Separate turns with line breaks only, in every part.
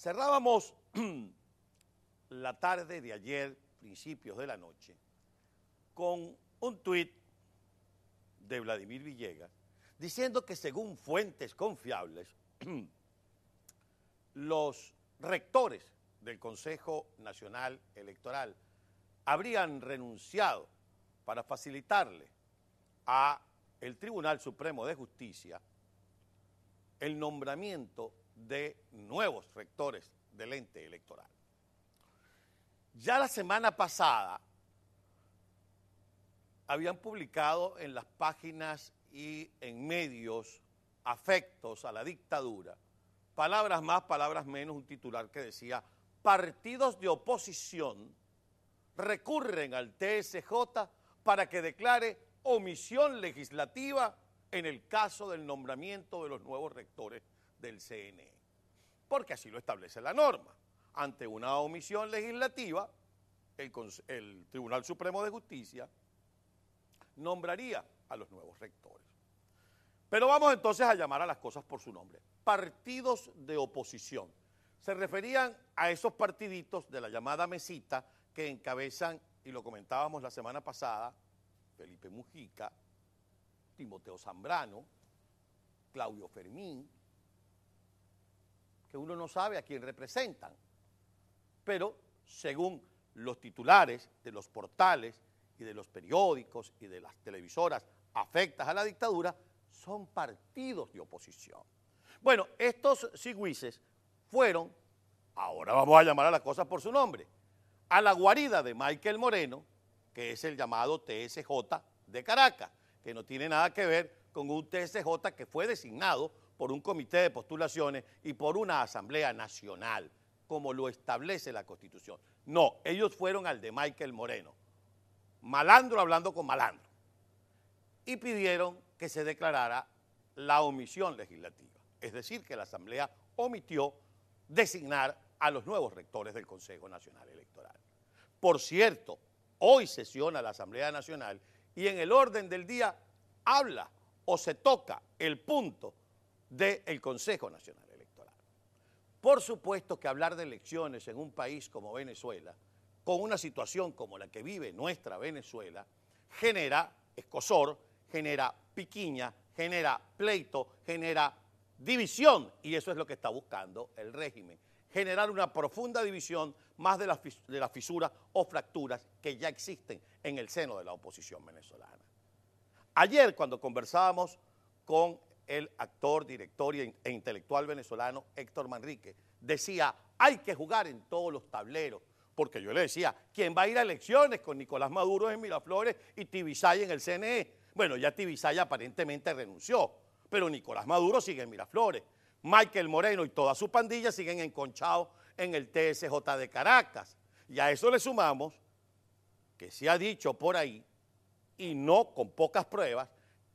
Cerrábamos la tarde de ayer, principios de la noche, con un tuit de Vladimir Villegas diciendo que según fuentes confiables, los rectores del Consejo Nacional Electoral habrían renunciado para facilitarle a el Tribunal Supremo de Justicia el nombramiento de nuevos rectores del ente electoral. Ya la semana pasada habían publicado en las páginas y en medios afectos a la dictadura, palabras más, palabras menos, un titular que decía, partidos de oposición recurren al TSJ para que declare omisión legislativa en el caso del nombramiento de los nuevos rectores del CNE, porque así lo establece la norma. Ante una omisión legislativa, el, Tribunal Supremo de Justicia nombraría a los nuevos rectores. Pero vamos entonces a llamar a las cosas por su nombre. Partidos de oposición. Se referían a esos partiditos de la llamada mesita que encabezan, y lo comentábamos la semana pasada, Felipe Mujica, Timoteo Zambrano, Claudio Fermín, que uno no sabe a quién representan, pero según los titulares de los portales y de los periódicos y de las televisoras afectas a la dictadura, son partidos de oposición. Bueno, estos sigüices fueron, ahora vamos a llamar a las cosas por su nombre, a la guarida de Michael Moreno, que es el llamado TSJ de Caracas, que no tiene nada que ver con un TSJ que fue designado por un comité de postulaciones y por una asamblea nacional, como lo establece la Constitución. No, ellos fueron al de Michael Moreno, malandro hablando con malandro, y pidieron que se declarara la omisión legislativa, es decir, que la asamblea omitió designar a los nuevos rectores del Consejo Nacional Electoral. Por cierto, hoy sesiona la Asamblea Nacional y en el orden del día habla o se toca el punto del Consejo Nacional Electoral. Por supuesto que hablar de elecciones en un país como Venezuela, con una situación como la que vive nuestra Venezuela, genera escosor, genera piquiña, genera pleito, genera división, y eso es lo que está buscando el régimen, generar una profunda división más de las, fisuras o fracturas que ya existen en el seno de la oposición venezolana. Ayer, cuando conversábamos con el actor, director e intelectual venezolano Héctor Manrique, decía, hay que jugar en todos los tableros, porque yo le decía, ¿quién va a ir a elecciones con Nicolás Maduro en Miraflores y Tibisay en el CNE? Bueno, ya Tibisay aparentemente renunció, pero Nicolás Maduro sigue en Miraflores. Michael Moreno y toda su pandilla siguen enconchados en el TSJ de Caracas. Y a eso le sumamos que se ha dicho por ahí, y no con pocas pruebas,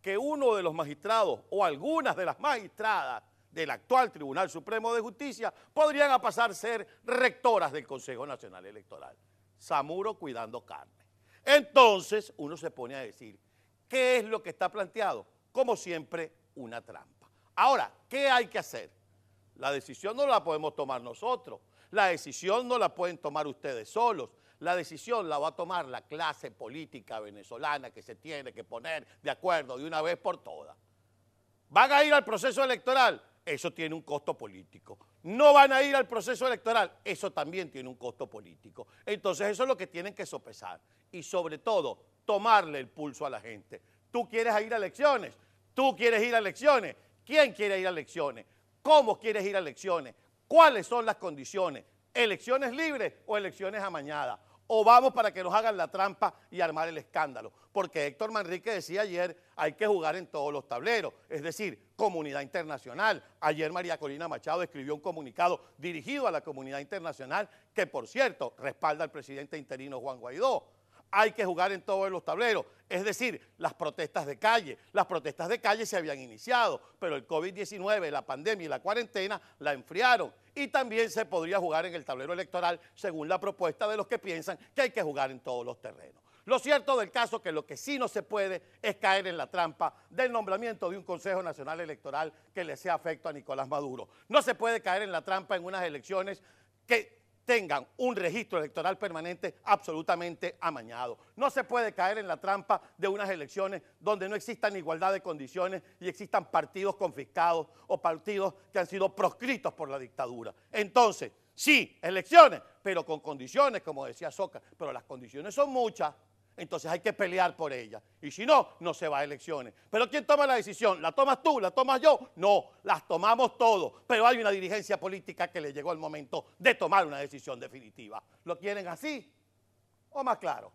que uno de los magistrados o algunas de las magistradas del actual Tribunal Supremo de Justicia podrían pasar a ser rectoras del Consejo Nacional Electoral. Samuro cuidando carne. Entonces uno se pone a decir, ¿qué es lo que está planteado? Como siempre, una trampa. Ahora, ¿qué hay que hacer? La decisión no la podemos tomar nosotros, la decisión no la pueden tomar ustedes solos, la decisión la va a tomar la clase política venezolana que se tiene que poner de acuerdo de una vez por todas. ¿Van a ir al proceso electoral? Eso tiene un costo político. No van a ir al proceso electoral, eso también tiene un costo político. Entonces eso es lo que tienen que sopesar y sobre todo tomarle el pulso a la gente. ¿Tú quieres ir a elecciones? ¿Tú quieres ir a elecciones? ¿Quién quiere ir a elecciones? ¿Cómo quieres ir a elecciones? ¿Cuáles son las condiciones? ¿Elecciones libres o elecciones amañadas? ¿O vamos para que nos hagan la trampa y armar el escándalo? Porque Héctor Manrique decía ayer, hay que jugar en todos los tableros, es decir, comunidad internacional. Ayer María Corina Machado escribió un comunicado dirigido a la comunidad internacional que, por cierto, respalda al presidente interino Juan Guaidó hay que jugar en todos los tableros. Es decir, las protestas de calle. Las protestas de calle se habían iniciado, pero el COVID-19, la pandemia y la cuarentena la enfriaron. Y también se podría jugar en el tablero electoral según la propuesta de los que piensan que hay que jugar en todos los terrenos. Lo cierto del caso es que lo que sí no se puede es caer en la trampa del nombramiento de un Consejo Nacional Electoral que le sea afecto a Nicolás Maduro. No se puede caer en la trampa en unas elecciones que tengan un registro electoral permanente absolutamente amañado. No se puede caer en la trampa de unas elecciones donde no existan igualdad de condiciones y existan partidos confiscados o partidos que han sido proscritos por la dictadura. Entonces, sí, elecciones, pero con condiciones, como decía Soca, pero las condiciones son muchas entonces hay que pelear por ella. Y si no, no se va a elecciones. Pero ¿quién toma la decisión? ¿La tomas tú? ¿La tomas yo? No, las tomamos todos. Pero hay una dirigencia política que le llegó el momento de tomar una decisión definitiva. ¿Lo quieren así o más claro?